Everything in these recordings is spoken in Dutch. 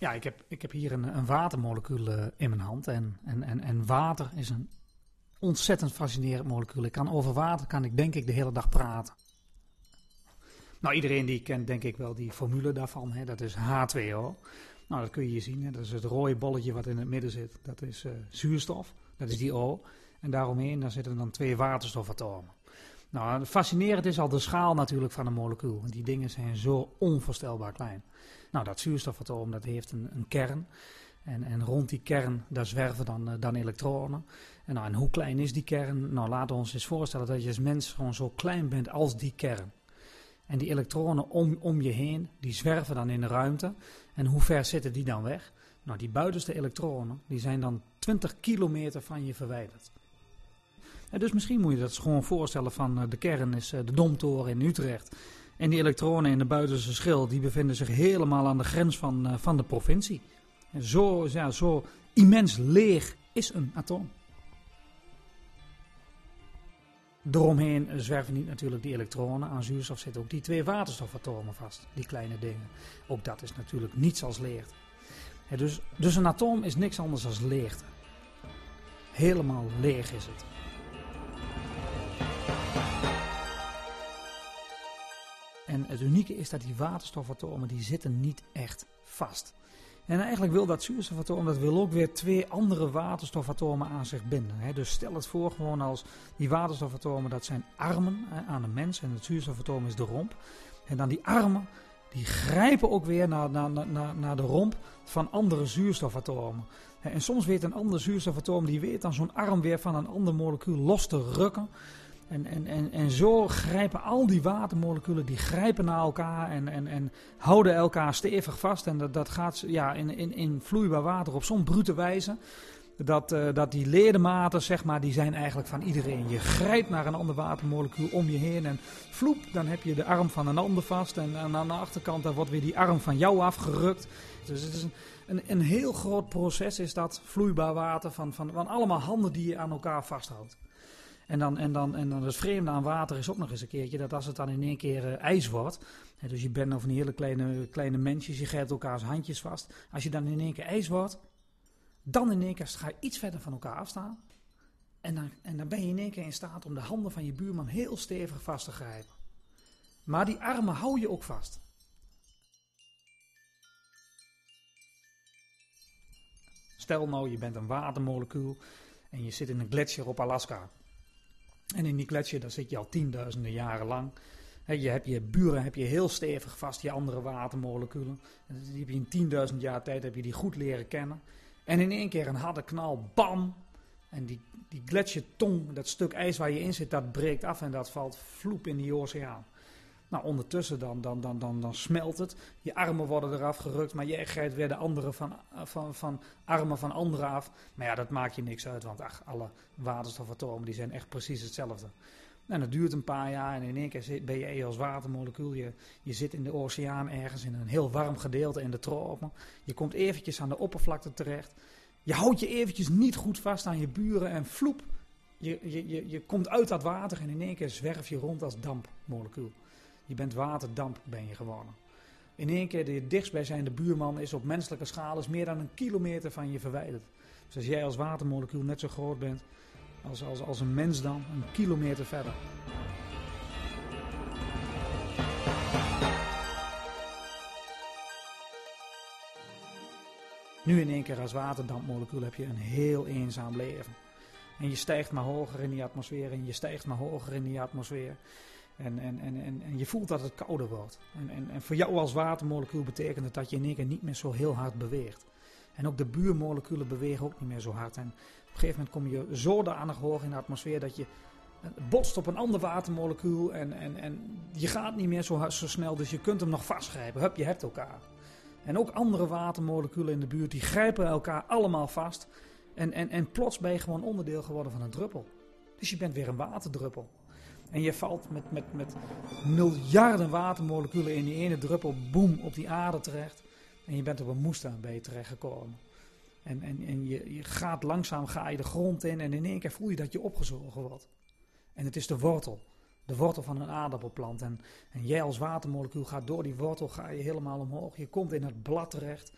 Ja, ik heb, ik heb hier een, een watermolecuul eh, in mijn hand. En, en, en, en water is een ontzettend fascinerend molecuul. Ik kan over water kan ik denk ik de hele dag praten. Nou, iedereen die kent denk ik wel die formule daarvan. Hè? Dat is H2O. Nou, dat kun je zien. Hè? Dat is het rode bolletje wat in het midden zit. Dat is uh, zuurstof. Dat is die O. En daaromheen daar zitten dan twee waterstofatomen. Nou, fascinerend is al de schaal natuurlijk van een molecuul. Die dingen zijn zo onvoorstelbaar klein. Nou, dat zuurstofatoom dat heeft een, een kern. En, en, rond die kern, daar zwerven dan, uh, dan elektronen. En, nou, en hoe klein is die kern? Nou, laten we ons eens voorstellen dat je als mens gewoon zo klein bent als die kern. En die elektronen om, om je heen, die zwerven dan in de ruimte. En hoe ver zitten die dan weg? Nou, die buitenste elektronen, die zijn dan 20 kilometer van je verwijderd. En dus misschien moet je dat gewoon voorstellen van uh, de kern is uh, de Domtoren in Utrecht. En die elektronen in de buitenste schil, die bevinden zich helemaal aan de grens van, uh, van de provincie. En zo, ja, zo immens leeg is een atoom. Daaromheen zwerven niet natuurlijk die elektronen. Aan zuurstof zitten ook die twee waterstofatomen vast, die kleine dingen. Ook dat is natuurlijk niets als leegte. Dus, dus een atoom is niks anders dan leegte. Helemaal leeg is het. En het unieke is dat die waterstofatomen die zitten niet echt vast. En eigenlijk wil dat zuurstofatoom dat wil ook weer twee andere waterstofatomen aan zich binden. Dus stel het voor gewoon als die waterstofatomen dat zijn armen aan een mens en het zuurstofatoom is de romp. En dan die armen die grijpen ook weer naar, naar, naar, naar de romp van andere zuurstofatomen. En soms weet een ander zuurstofatoom die weet dan zo'n arm weer van een ander molecuul los te rukken. En, en, en, en zo grijpen al die watermoleculen, die grijpen naar elkaar en, en, en houden elkaar stevig vast. En dat, dat gaat ja, in, in, in vloeibaar water op zo'n brute wijze. Dat, uh, dat die ledematen, zeg maar, die zijn eigenlijk van iedereen. Je grijpt naar een ander watermolecuul om je heen en vloep, dan heb je de arm van een ander vast. En, en aan de achterkant dan wordt weer die arm van jou afgerukt. Dus het is een, een, een heel groot proces is dat vloeibaar water van, van, van allemaal handen die je aan elkaar vasthoudt. En dan, en, dan, en dan het vreemde aan water is ook nog eens een keertje dat als het dan in één keer uh, ijs wordt. Hè, dus je bent over een hele kleine, kleine mensjes, je grijpt elkaars handjes vast. Als je dan in één keer ijs wordt, dan in één keer ga je iets verder van elkaar afstaan. En dan, en dan ben je in één keer in staat om de handen van je buurman heel stevig vast te grijpen. Maar die armen hou je ook vast. Stel nou, je bent een watermolecuul en je zit in een gletsjer op Alaska. En in die gletsjer, daar zit je al tienduizenden jaren lang. Je hebt je buren heb je heel stevig vast, die andere watermoleculen. En die heb je in tienduizend jaar tijd heb je die goed leren kennen. En in één keer een harde knal, bam! En die, die gletsjertong, dat stuk ijs waar je in zit, dat breekt af en dat valt vloep in die oceaan. Nou, ondertussen dan, dan, dan, dan, dan smelt het. Je armen worden eraf gerukt, maar jij grijpt weer de andere van, van, van armen van anderen af. Maar ja, dat maakt je niks uit, want ach, alle waterstofatomen die zijn echt precies hetzelfde. En dat duurt een paar jaar en in één keer ben je als watermolecuul. Je, je zit in de oceaan ergens in een heel warm gedeelte in de tropen. Je komt eventjes aan de oppervlakte terecht. Je houdt je eventjes niet goed vast aan je buren en vloep. Je, je, je, je komt uit dat water en in één keer zwerf je rond als dampmolecuul. Je bent waterdamp, ben je geworden. In één keer de dichtstbijzijnde buurman is op menselijke schaal is meer dan een kilometer van je verwijderd. Dus als jij als watermolecuul net zo groot bent als, als, als een mens dan, een kilometer verder. Nu in één keer als waterdampmolecuul heb je een heel eenzaam leven. En je stijgt maar hoger in die atmosfeer en je stijgt maar hoger in die atmosfeer. En, en, en, en, en je voelt dat het kouder wordt. En, en, en voor jou als watermolecuul betekent het dat je in één niet meer zo heel hard beweegt. En ook de buurmoleculen bewegen ook niet meer zo hard. En op een gegeven moment kom je zodanig hoog in de atmosfeer dat je botst op een ander watermolecuul. En, en, en je gaat niet meer zo, zo snel, dus je kunt hem nog vastgrijpen. Hup, je hebt elkaar. En ook andere watermoleculen in de buurt, die grijpen elkaar allemaal vast. En, en, en plots ben je gewoon onderdeel geworden van een druppel. Dus je bent weer een waterdruppel. En je valt met, met, met miljarden watermoleculen in die ene druppel, boem, op die aarde terecht. En je bent op een moestuin bij je terechtgekomen. En, en, en je, je gaat langzaam ga je de grond in en in één keer voel je dat je opgezogen wordt. En het is de wortel. De wortel van een aardappelplant. En, en jij als watermolecuul gaat door die wortel ga je helemaal omhoog. Je komt in het blad terecht.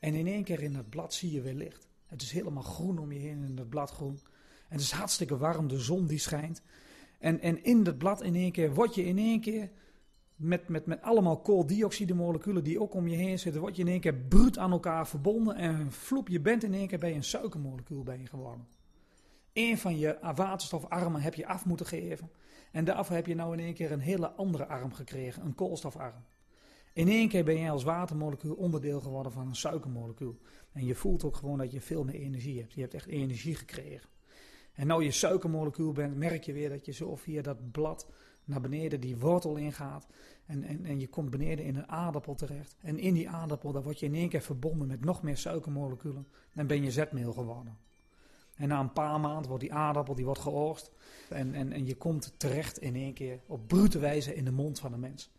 En in één keer in het blad zie je weer licht. Het is helemaal groen om je heen in het bladgroen. En het is hartstikke warm, de zon die schijnt. En, en in het blad in één keer word je in één keer met, met, met allemaal kooldioxidemoleculen die ook om je heen zitten, word je in één keer bruut aan elkaar verbonden en vloep, je bent in één keer bij een suikermolecuul ben je geworden. Eén van je waterstofarmen heb je af moeten geven. En daarvoor heb je nou in één keer een hele andere arm gekregen, een koolstofarm. In één keer ben je als watermolecuul onderdeel geworden van een suikermolecuul. En je voelt ook gewoon dat je veel meer energie hebt. Je hebt echt energie gekregen. En nou je suikermolecuul bent, merk je weer dat je zo via dat blad naar beneden die wortel ingaat. En, en, en je komt beneden in een aardappel terecht. En in die aardappel, daar word je in één keer verbonden met nog meer suikermoleculen. Dan ben je zetmeel geworden. En na een paar maanden wordt die aardappel die wordt geoogst. En, en, en je komt terecht in één keer op brute wijze in de mond van een mens.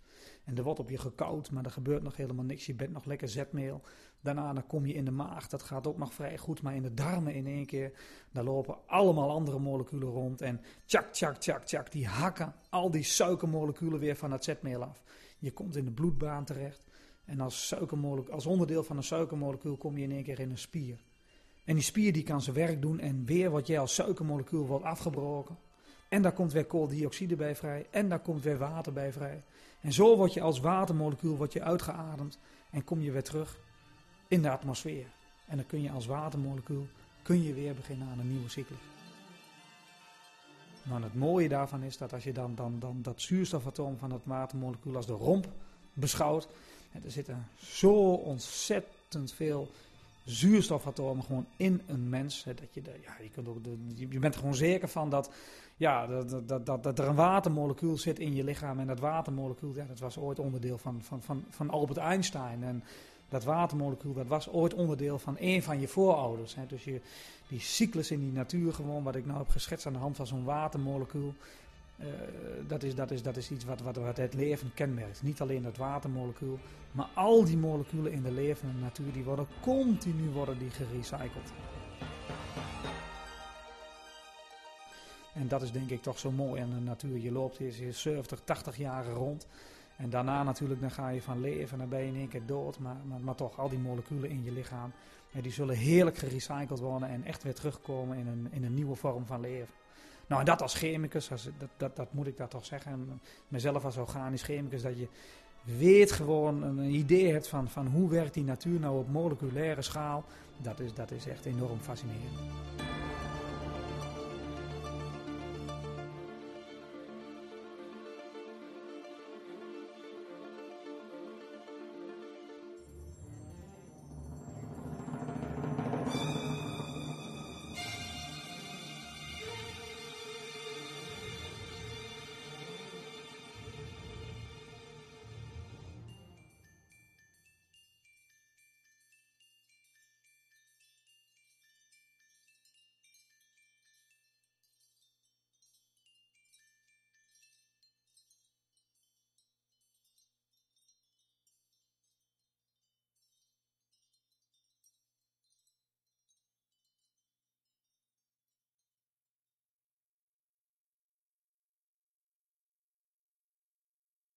En er wordt op je gekoud, maar er gebeurt nog helemaal niks. Je bent nog lekker zetmeel. Daarna dan kom je in de maag, dat gaat ook nog vrij goed. Maar in de darmen in één keer, daar lopen allemaal andere moleculen rond. En tjak, tjak, tjak, tjak, die hakken al die suikermoleculen weer van het zetmeel af. Je komt in de bloedbaan terecht. En als, als onderdeel van een suikermolecuul kom je in één keer in een spier. En die spier die kan zijn werk doen en weer wat jij als suikermolecuul wordt afgebroken. En daar komt weer kooldioxide bij vrij en daar komt weer water bij vrij. En zo word je als watermolecuul word je uitgeademd en kom je weer terug in de atmosfeer. En dan kun je als watermolecuul kun je weer beginnen aan een nieuwe cyclus. Maar het mooie daarvan is dat als je dan, dan, dan dat zuurstofatoom van het watermolecuul als de romp beschouwt, er zitten zo ontzettend veel zuurstofatomen gewoon in een mens. dat je, ja, je, je bent er gewoon zeker van dat, ja, dat, dat, dat, dat er een watermolecuul zit in je lichaam. En dat watermolecuul, ja, dat was ooit onderdeel van, van, van, van Albert Einstein. En dat watermolecuul, dat was ooit onderdeel van een van je voorouders. Hè. Dus je, die cyclus in die natuur gewoon, wat ik nou heb geschetst aan de hand van zo'n watermolecuul. Uh, dat, is, dat, is, dat is iets wat, wat, wat het leven kenmerkt. Niet alleen het watermolecuul, maar al die moleculen in de levende natuur, die worden continu worden die gerecycled. En dat is denk ik toch zo mooi aan de natuur. Je loopt hier 70, 80 jaar rond. En daarna natuurlijk, dan ga je van leven, dan ben je in één keer dood. Maar, maar, maar toch, al die moleculen in je lichaam, die zullen heerlijk gerecycled worden en echt weer terugkomen in een, in een nieuwe vorm van leven. Nou, en dat als chemicus, als, dat, dat, dat moet ik dat toch zeggen. Mezelf als organisch chemicus, dat je weet gewoon een idee hebt van, van hoe werkt die natuur nou op moleculaire schaal. Dat is, dat is echt enorm fascinerend.